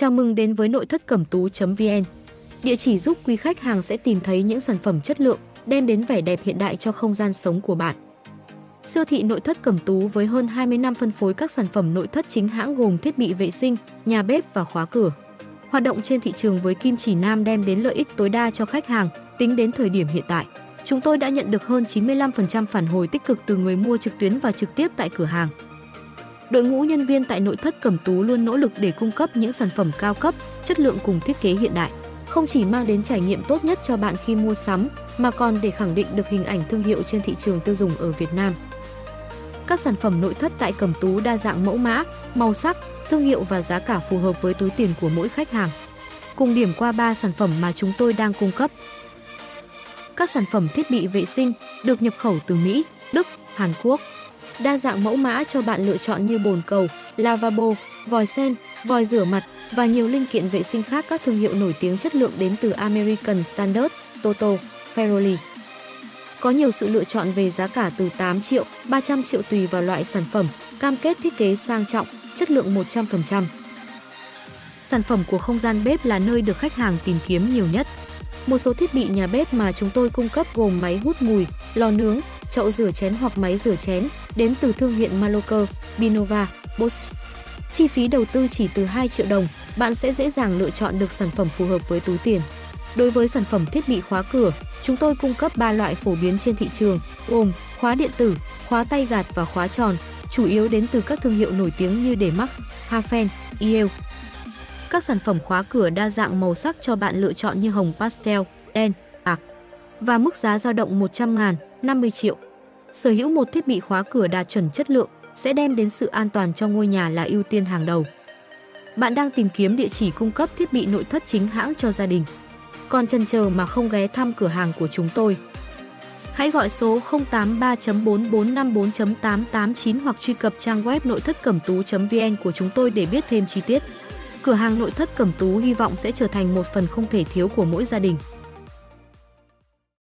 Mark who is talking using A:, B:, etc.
A: Chào mừng đến với nội thất cẩm tú.vn. Địa chỉ giúp quý khách hàng sẽ tìm thấy những sản phẩm chất lượng, đem đến vẻ đẹp hiện đại cho không gian sống của bạn. Siêu thị nội thất Cẩm Tú với hơn 20 năm phân phối các sản phẩm nội thất chính hãng gồm thiết bị vệ sinh, nhà bếp và khóa cửa. Hoạt động trên thị trường với kim chỉ nam đem đến lợi ích tối đa cho khách hàng tính đến thời điểm hiện tại. Chúng tôi đã nhận được hơn 95% phản hồi tích cực từ người mua trực tuyến và trực tiếp tại cửa hàng. Đội ngũ nhân viên tại nội thất Cẩm Tú luôn nỗ lực để cung cấp những sản phẩm cao cấp, chất lượng cùng thiết kế hiện đại, không chỉ mang đến trải nghiệm tốt nhất cho bạn khi mua sắm, mà còn để khẳng định được hình ảnh thương hiệu trên thị trường tiêu dùng ở Việt Nam. Các sản phẩm nội thất tại Cẩm Tú đa dạng mẫu mã, màu sắc, thương hiệu và giá cả phù hợp với túi tiền của mỗi khách hàng. Cùng điểm qua 3 sản phẩm mà chúng tôi đang cung cấp. Các sản phẩm thiết bị vệ sinh được nhập khẩu từ Mỹ, Đức, Hàn Quốc. Đa dạng mẫu mã cho bạn lựa chọn như bồn cầu, lavabo, vòi sen, vòi rửa mặt và nhiều linh kiện vệ sinh khác các thương hiệu nổi tiếng chất lượng đến từ American Standard, Toto, Ferroli. Có nhiều sự lựa chọn về giá cả từ 8 triệu, 300 triệu tùy vào loại sản phẩm, cam kết thiết kế sang trọng, chất lượng 100%. Sản phẩm của không gian bếp là nơi được khách hàng tìm kiếm nhiều nhất. Một số thiết bị nhà bếp mà chúng tôi cung cấp gồm máy hút mùi, lò nướng, chậu rửa chén hoặc máy rửa chén, đến từ thương hiệu Maloker, Binova, Bosch. Chi phí đầu tư chỉ từ 2 triệu đồng, bạn sẽ dễ dàng lựa chọn được sản phẩm phù hợp với túi tiền. Đối với sản phẩm thiết bị khóa cửa, chúng tôi cung cấp 3 loại phổ biến trên thị trường, gồm khóa điện tử, khóa tay gạt và khóa tròn, chủ yếu đến từ các thương hiệu nổi tiếng như Demax, Hafen, Yale. Các sản phẩm khóa cửa đa dạng màu sắc cho bạn lựa chọn như hồng pastel, đen, bạc và mức giá dao động 100 ngàn, 50 triệu. Sở hữu một thiết bị khóa cửa đạt chuẩn chất lượng sẽ đem đến sự an toàn cho ngôi nhà là ưu tiên hàng đầu. Bạn đang tìm kiếm địa chỉ cung cấp thiết bị nội thất chính hãng cho gia đình. Còn chần chờ mà không ghé thăm cửa hàng của chúng tôi. Hãy gọi số 083.4454.889 hoặc truy cập trang web nội thất cẩm tú.vn của chúng tôi để biết thêm chi tiết. Cửa hàng nội thất cẩm tú hy vọng sẽ trở thành một phần không thể thiếu của mỗi gia đình.